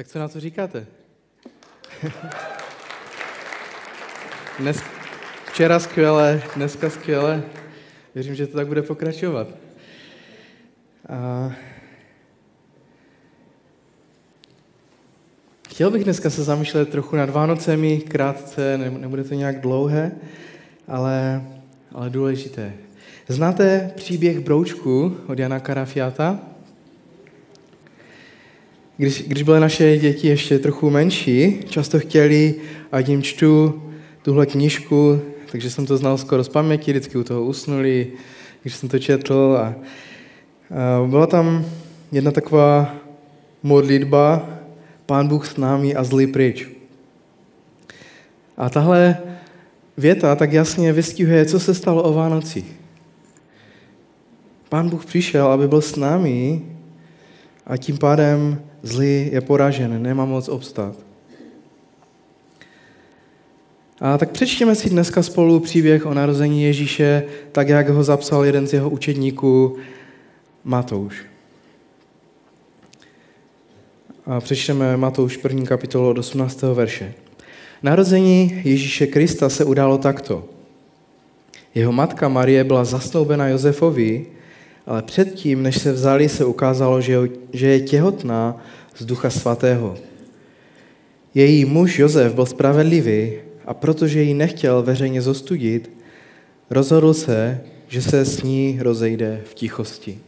Tak co na to říkáte? Dnes, včera skvěle, dneska skvěle. Věřím, že to tak bude pokračovat. A chtěl bych dneska se zamýšlet trochu nad Vánocemi, krátce, nebude to nějak dlouhé, ale, ale důležité. Znáte příběh Broučku od Jana Karafiata? Když, když byly naše děti ještě trochu menší, často chtěli, ať jim čtu tuhle knížku, takže jsem to znal skoro z paměti, vždycky u toho usnuli, když jsem to četl. A, a byla tam jedna taková modlitba, Pán Bůh s námi a zlý pryč. A tahle věta tak jasně vystihuje, co se stalo o Vánocích. Pán Bůh přišel, aby byl s námi a tím pádem zlý je poražen, nemá moc obstát. A tak přečtěme si dneska spolu příběh o narození Ježíše, tak jak ho zapsal jeden z jeho učedníků, Matouš. A přečteme Matouš první kapitolu od 18. verše. Narození Ježíše Krista se událo takto. Jeho matka Marie byla zasnoubena Josefovi, ale předtím, než se vzali, se ukázalo, že je těhotná z Ducha Svatého. Její muž Josef byl spravedlivý a protože ji nechtěl veřejně zostudit, rozhodl se, že se s ní rozejde v tichosti.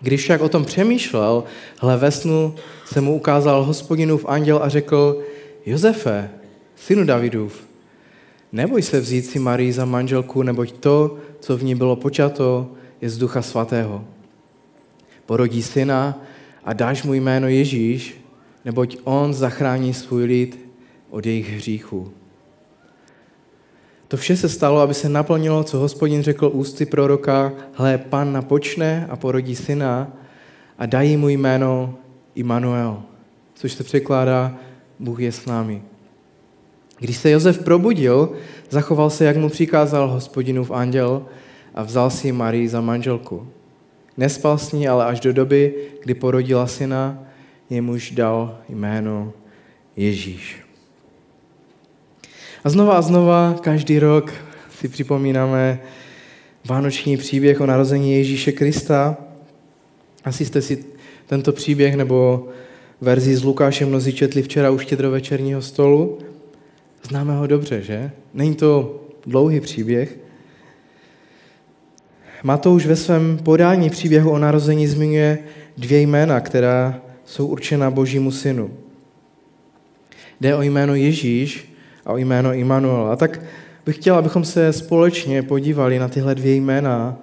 Když však o tom přemýšlel, hle ve snu se mu ukázal hospodinův anděl a řekl, Josefe, synu Davidův, neboj se vzít si Marii za manželku, neboť to, co v ní bylo počato, je z Ducha Svatého. Porodí syna a dáš mu jméno Ježíš, neboť on zachrání svůj lid od jejich hříchů. To vše se stalo, aby se naplnilo, co hospodin řekl ústy proroka, hle, pan napočne a porodí syna a dají mu jméno Immanuel, což se překládá Bůh je s námi. Když se Josef probudil, zachoval se, jak mu přikázal hospodinův anděl a vzal si Marii za manželku. Nespal s ní, ale až do doby, kdy porodila syna, jemuž dal jméno Ježíš. A znova a znova, každý rok si připomínáme vánoční příběh o narození Ježíše Krista. Asi jste si tento příběh nebo verzi z Lukáše mnozí četli včera u štědrovečerního stolu. Známe ho dobře, že? Není to dlouhý příběh. Matouš ve svém podání příběhu o narození zmiňuje dvě jména, která jsou určena Božímu synu. Jde o jméno Ježíš a o jméno Immanuel. A tak bych chtěl, abychom se společně podívali na tyhle dvě jména,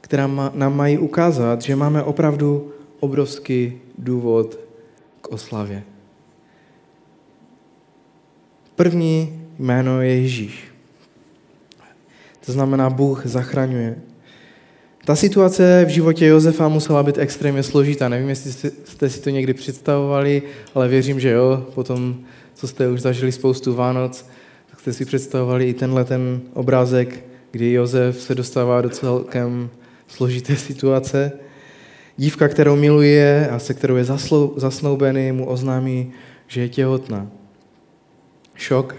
která nám mají ukázat, že máme opravdu obrovský důvod k oslavě. První jméno je Ježíš. To znamená, Bůh zachraňuje. Ta situace v životě Josefa musela být extrémně složitá. Nevím, jestli jste si to někdy představovali, ale věřím, že jo. Potom co jste už zažili spoustu Vánoc, tak jste si představovali i tenhle ten obrázek, kdy Jozef se dostává do celkem složité situace. Dívka, kterou miluje a se kterou je zasnoubený, mu oznámí, že je těhotná. Šok.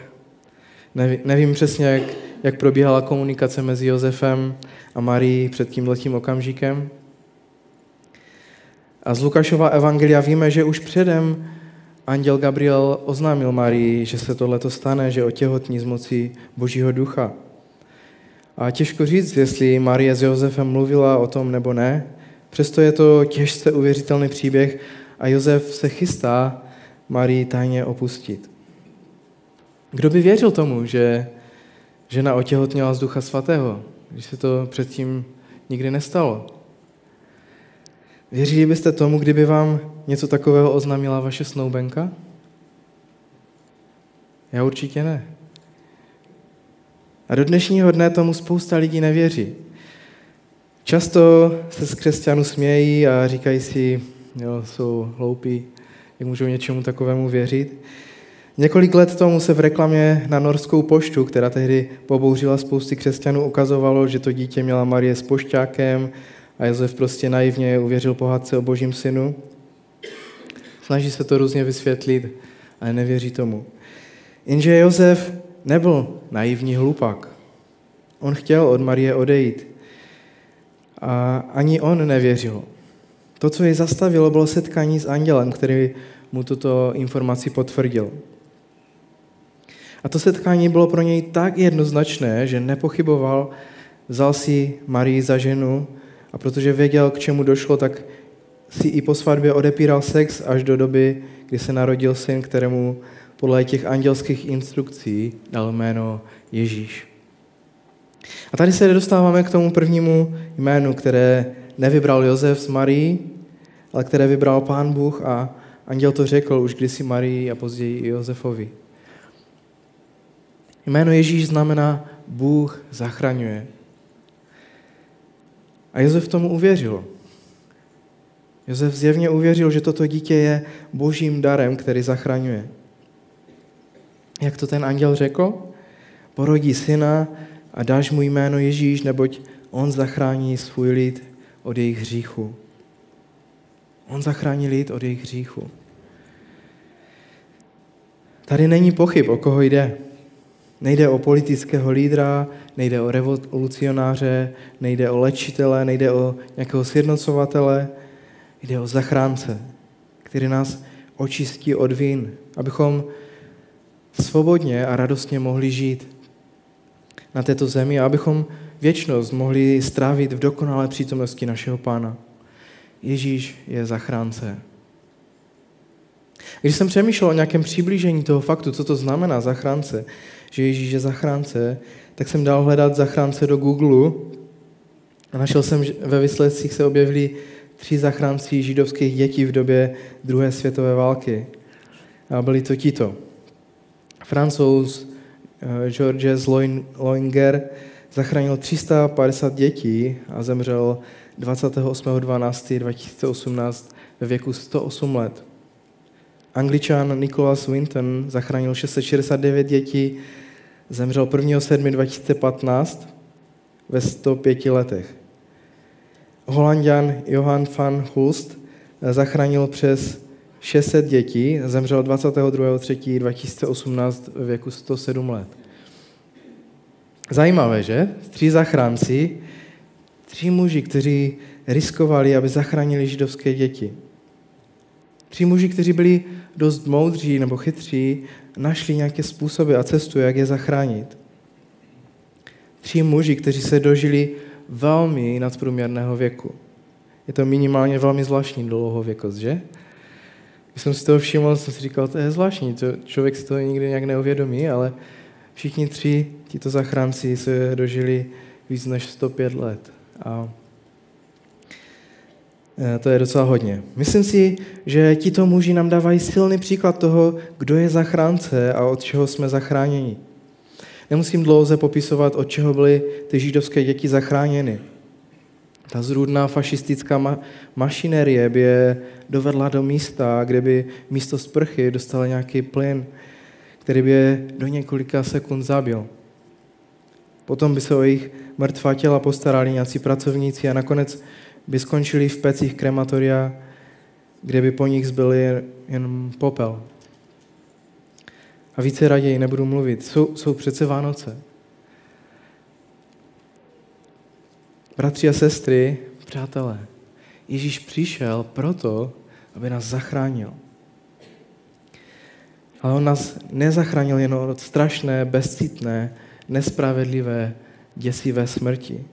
Nevím přesně, jak, jak probíhala komunikace mezi Josefem a Marií před tím letím okamžikem. A z Lukášova evangelia víme, že už předem anděl Gabriel oznámil Marii, že se tohleto stane, že otěhotní z moci Božího ducha. A těžko říct, jestli Marie s Josefem mluvila o tom nebo ne, přesto je to těžce uvěřitelný příběh a Josef se chystá Marii tajně opustit. Kdo by věřil tomu, že žena otěhotněla z ducha svatého, když se to předtím nikdy nestalo? Věřili byste tomu, kdyby vám něco takového oznámila vaše snoubenka? Já určitě ne. A do dnešního dne tomu spousta lidí nevěří. Často se z křesťanů smějí a říkají si, jo, jsou hloupí, jak můžou něčemu takovému věřit. Několik let tomu se v reklamě na Norskou poštu, která tehdy pobouřila spousty křesťanů, ukazovalo, že to dítě měla Marie s pošťákem a Josef prostě naivně uvěřil pohádce o božím synu. Snaží se to různě vysvětlit, ale nevěří tomu. Jenže Josef nebyl naivní hlupák. On chtěl od Marie odejít. A ani on nevěřil. To, co jej zastavilo, bylo setkání s andělem, který mu tuto informaci potvrdil. A to setkání bylo pro něj tak jednoznačné, že nepochyboval, vzal si Marii za ženu a protože věděl, k čemu došlo, tak si i po svatbě odepíral sex až do doby, kdy se narodil syn, kterému podle těch andělských instrukcí dal jméno Ježíš. A tady se dostáváme k tomu prvnímu jménu, které nevybral Josef s Marí, ale které vybral Pán Bůh a anděl to řekl už kdysi Marii a později i Josefovi. Jméno Ježíš znamená Bůh zachraňuje. A Josef tomu uvěřil. Josef zjevně uvěřil, že toto dítě je božím darem, který zachraňuje. Jak to ten anděl řekl? Porodí syna a dáš mu jméno Ježíš, neboť on zachrání svůj lid od jejich hříchu. On zachrání lid od jejich hříchu. Tady není pochyb, o koho jde. Nejde o politického lídra, nejde o revolucionáře, nejde o léčitele, nejde o nějakého sjednocovatele, jde o zachránce, který nás očistí od vin, abychom svobodně a radostně mohli žít na této zemi a abychom věčnost mohli strávit v dokonalé přítomnosti našeho Pána. Ježíš je zachránce. Když jsem přemýšlel o nějakém přiblížení toho faktu, co to znamená zachránce, že Ježíš je zachránce, tak jsem dal hledat zachránce do Google a našel jsem, že ve výsledcích se objevili tři zachránci židovských dětí v době druhé světové války. A byli to tito. Francouz eh, Georges Loinger zachránil 350 dětí a zemřel 28.12.2018 ve věku 108 let. Angličan Nicholas Winton zachránil 669 dětí, zemřel 1.7.2015 ve 105 letech. Holandian Johan van Hulst zachránil přes 600 dětí, zemřel 22.3.2018 ve věku 107 let. Zajímavé, že? Tři zachránci, tři muži, kteří riskovali, aby zachránili židovské děti. Tři muži, kteří byli dost moudří nebo chytří, našli nějaké způsoby a cestu, jak je zachránit. Tři muži, kteří se dožili velmi nadprůměrného věku. Je to minimálně velmi zvláštní dlouhověkost, že? Když jsem si toho všiml, jsem si říkal, to je zvláštní, to člověk si to nikdy nějak neuvědomí, ale všichni tři tito zachránci se dožili víc než 105 let. A to je docela hodně. Myslím si, že tito muži nám dávají silný příklad toho, kdo je zachránce a od čeho jsme zachráněni. Nemusím dlouze popisovat, od čeho byly ty židovské děti zachráněny. Ta zrůdná fašistická ma- mašinerie by je dovedla do místa, kde by místo sprchy dostala nějaký plyn, který by je do několika sekund zabil. Potom by se o jejich mrtvá těla postarali nějací pracovníci a nakonec by skončili v pecích krematoria, kde by po nich zbyl jen popel. A více raději nebudu mluvit. Jsou, jsou přece Vánoce. Bratři a sestry, přátelé, Ježíš přišel proto, aby nás zachránil. Ale on nás nezachránil jen od strašné, bezcitné, nespravedlivé, děsivé smrti.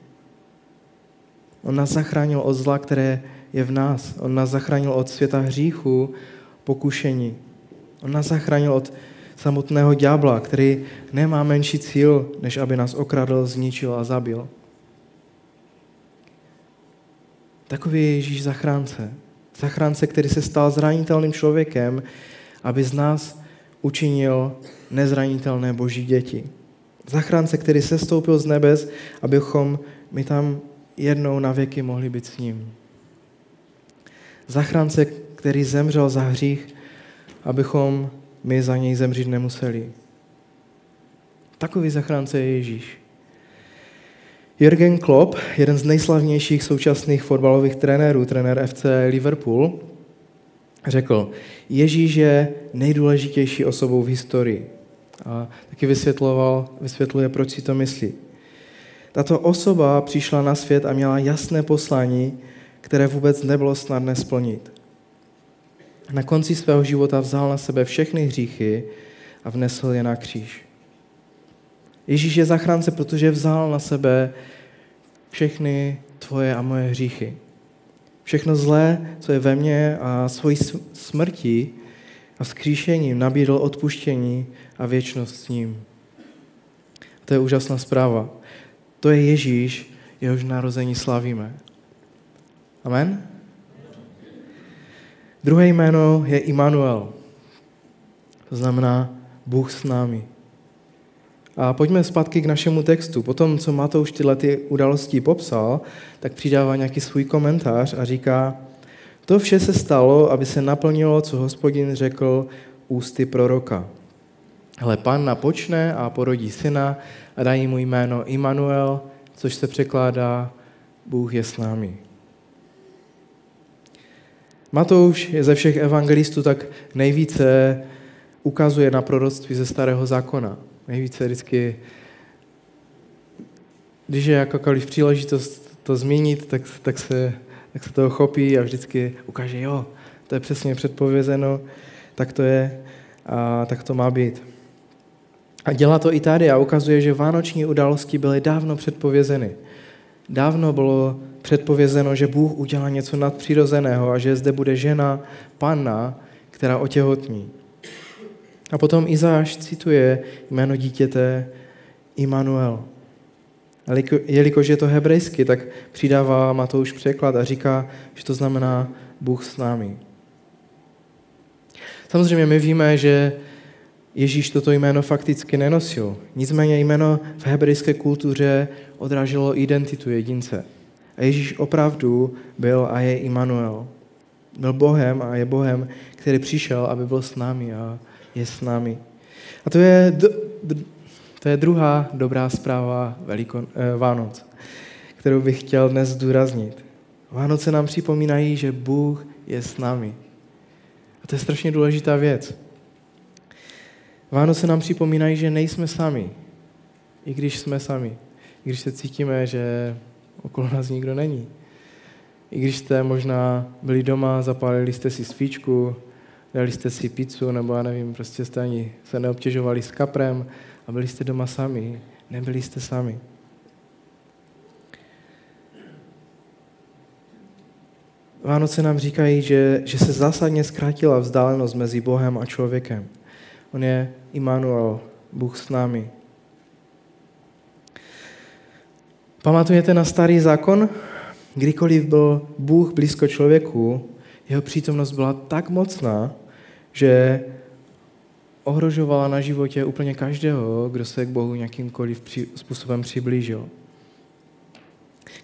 On nás zachránil od zla, které je v nás. On nás zachránil od světa hříchu, pokušení. On nás zachránil od samotného ďábla, který nemá menší cíl, než aby nás okradl, zničil a zabil. Takový je Ježíš zachránce. Zachránce, který se stal zranitelným člověkem, aby z nás učinil nezranitelné boží děti. Zachránce, který se stoupil z nebes, abychom my tam jednou na věky mohli být s ním. Zachránce, který zemřel za hřích, abychom my za něj zemřít nemuseli. Takový zachránce je Ježíš. Jürgen Klopp, jeden z nejslavnějších současných fotbalových trenérů, trenér FC Liverpool, řekl, Ježíš je nejdůležitější osobou v historii. A taky vysvětloval, vysvětluje, proč si to myslí. Tato osoba přišla na svět a měla jasné poslání, které vůbec nebylo snadné splnit. Na konci svého života vzal na sebe všechny hříchy a vnesl je na kříž. Ježíš je zachránce, protože vzal na sebe všechny tvoje a moje hříchy. Všechno zlé, co je ve mně a svojí smrti a vzkříšením nabídl odpuštění a věčnost s ním. To je úžasná zpráva. To je Ježíš, jehož narození slavíme. Amen? Druhé jméno je Immanuel. To znamená Bůh s námi. A pojďme zpátky k našemu textu. Potom, co Matouš tyhle ty události popsal, tak přidává nějaký svůj komentář a říká, to vše se stalo, aby se naplnilo, co hospodin řekl ústy proroka. Ale panna počne a porodí syna a dají mu jméno Immanuel, což se překládá Bůh je s námi. Matouš je ze všech evangelistů tak nejvíce ukazuje na proroctví ze starého zákona. Nejvíce vždycky, když je jakákoliv příležitost to změnit, tak, tak, se, tak se toho chopí a vždycky ukáže, jo, to je přesně předpovězeno, tak to je a tak to má být. A dělá to i tady a ukazuje, že vánoční události byly dávno předpovězeny. Dávno bylo předpovězeno, že Bůh udělá něco nadpřirozeného a že zde bude žena, panna, která otěhotní. A potom Izáš cituje jméno dítěte Immanuel. Jelikož je to hebrejsky, tak přidává Matouš překlad a říká, že to znamená Bůh s námi. Samozřejmě my víme, že Ježíš toto jméno fakticky nenosil. Nicméně jméno v hebrejské kultuře odráželo identitu jedince. A Ježíš opravdu byl a je Immanuel. Byl Bohem a je Bohem, který přišel, aby byl s námi a je s námi. A to je, to je druhá dobrá zpráva Velikon, eh, Vánoc, kterou bych chtěl dnes zdůraznit. Vánoce nám připomínají, že Bůh je s námi. A to je strašně důležitá věc. Vánoce nám připomínají, že nejsme sami, i když jsme sami. I když se cítíme, že okolo nás nikdo není. I když jste možná byli doma, zapálili jste si svíčku, dali jste si pizzu, nebo já nevím, prostě jste ani se neobtěžovali s kaprem a byli jste doma sami. Nebyli jste sami. Vánoce nám říkají, že, že se zásadně zkrátila vzdálenost mezi Bohem a člověkem. On je Immanuel, Bůh s námi. Pamatujete na starý zákon? Kdykoliv byl Bůh blízko člověku, jeho přítomnost byla tak mocná, že ohrožovala na životě úplně každého, kdo se k Bohu nějakýmkoliv způsobem přiblížil.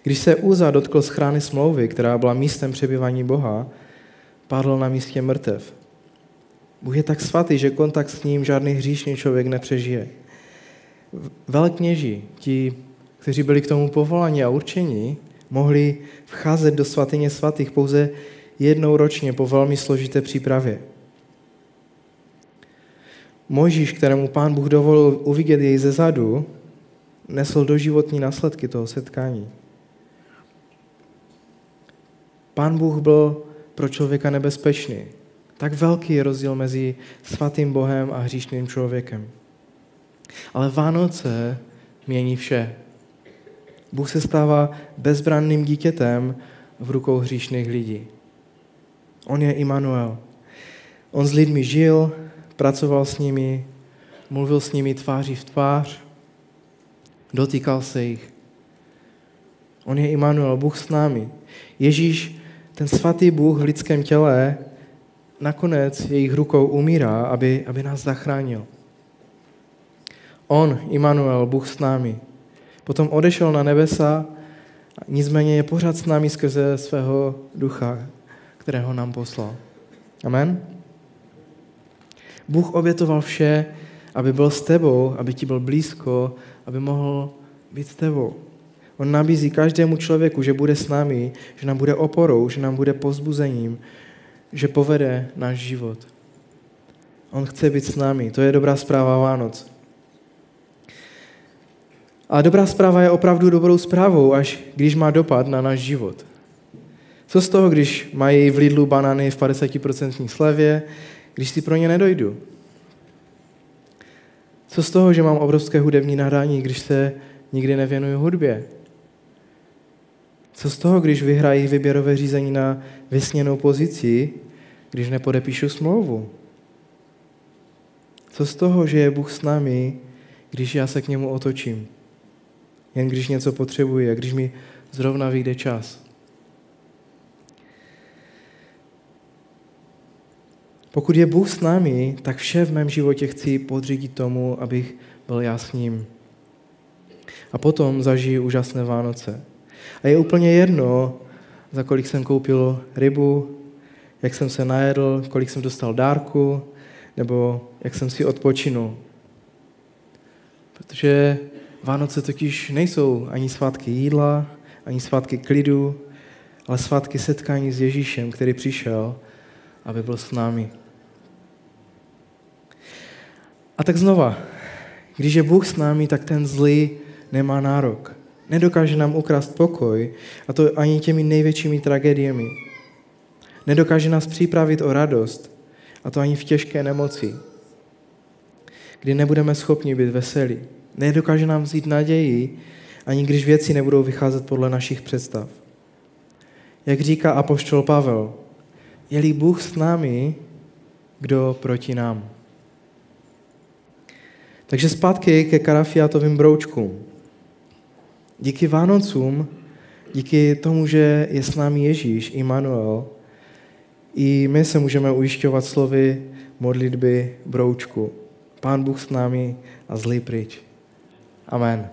Když se Úza dotkl schrány smlouvy, která byla místem přebývání Boha, padl na místě mrtev. Bůh je tak svatý, že kontakt s ním žádný hříšný člověk nepřežije. Velkněži, ti, kteří byli k tomu povolani a určení, mohli vcházet do svatyně svatých pouze jednou ročně po velmi složité přípravě. Možíš, kterému pán Bůh dovolil uvidět jej ze zadu, nesl doživotní následky toho setkání. Pán Bůh byl pro člověka nebezpečný. Tak velký je rozdíl mezi svatým Bohem a hříšným člověkem. Ale Vánoce mění vše. Bůh se stává bezbranným dítětem v rukou hříšných lidí. On je Immanuel. On s lidmi žil, pracoval s nimi, mluvil s nimi tváří v tvář, dotýkal se jich. On je Immanuel, Bůh s námi. Ježíš, ten svatý Bůh v lidském těle, nakonec jejich rukou umírá, aby, aby nás zachránil. On, Immanuel, Bůh s námi, potom odešel na nebesa, nicméně je pořád s námi skrze svého ducha, kterého nám poslal. Amen? Bůh obětoval vše, aby byl s tebou, aby ti byl blízko, aby mohl být s tebou. On nabízí každému člověku, že bude s námi, že nám bude oporou, že nám bude pozbuzením, že povede náš život. On chce být s námi. To je dobrá zpráva Vánoc. A dobrá zpráva je opravdu dobrou zprávou, až když má dopad na náš život. Co z toho, když mají v Lidlu banány v 50% slevě, když si pro ně nedojdu? Co z toho, že mám obrovské hudební nahrání, když se nikdy nevěnuju hudbě? Co z toho, když vyhrají výběrové řízení na vysněnou pozici, když nepodepíšu smlouvu? Co z toho, že je Bůh s námi, když já se k němu otočím? Jen když něco potřebuji a když mi zrovna vyjde čas. Pokud je Bůh s námi, tak vše v mém životě chci podřídit tomu, abych byl já s ním. A potom zažiju úžasné Vánoce. A je úplně jedno, za kolik jsem koupil rybu, jak jsem se najedl, kolik jsem dostal dárku, nebo jak jsem si odpočinul. Protože Vánoce totiž nejsou ani svátky jídla, ani svátky klidu, ale svátky setkání s Ježíšem, který přišel, aby byl s námi. A tak znova, když je Bůh s námi, tak ten zlý nemá nárok. Nedokáže nám ukrást pokoj, a to ani těmi největšími tragédiemi. Nedokáže nás připravit o radost, a to ani v těžké nemoci, kdy nebudeme schopni být veselí. Nedokáže nám vzít naději, ani když věci nebudou vycházet podle našich představ. Jak říká apoštol Pavel, je-li Bůh s námi, kdo proti nám. Takže zpátky ke karafiátovým broučkům. Díky Vánocům, díky tomu, že je s námi Ježíš, Immanuel, i my se můžeme ujišťovat slovy modlitby broučku. Pán Bůh s námi a zlý pryč. Amen.